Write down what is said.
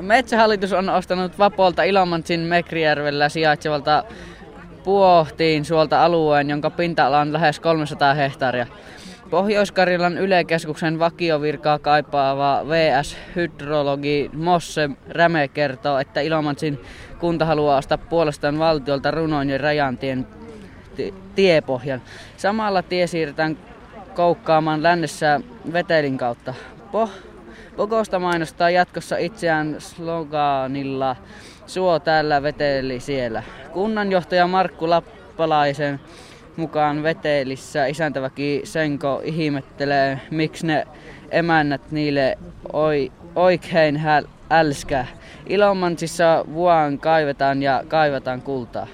Metsähallitus on ostanut Vapolta Ilomantsin Mekrijärvellä sijaitsevalta Puohtiin suolta alueen, jonka pinta-ala on lähes 300 hehtaaria. Pohjois-Karjalan Ylekeskuksen vakiovirkaa kaipaava VS-hydrologi Mosse Räme kertoo, että Ilomantsin kunta haluaa ostaa puolestaan valtiolta runoin ja rajantien tiepohjan. Samalla tie siirretään koukkaamaan lännessä vetelin kautta. Poh Pokosta mainostaa jatkossa itseään sloganilla Suo täällä veteli siellä. Kunnanjohtaja Markku Lappalaisen mukaan vetelissä isäntäväki Senko ihmettelee, miksi ne emännät niille oi, oikein häl, älskää. Ilomantsissa vuon kaivetaan ja kaivataan kultaa.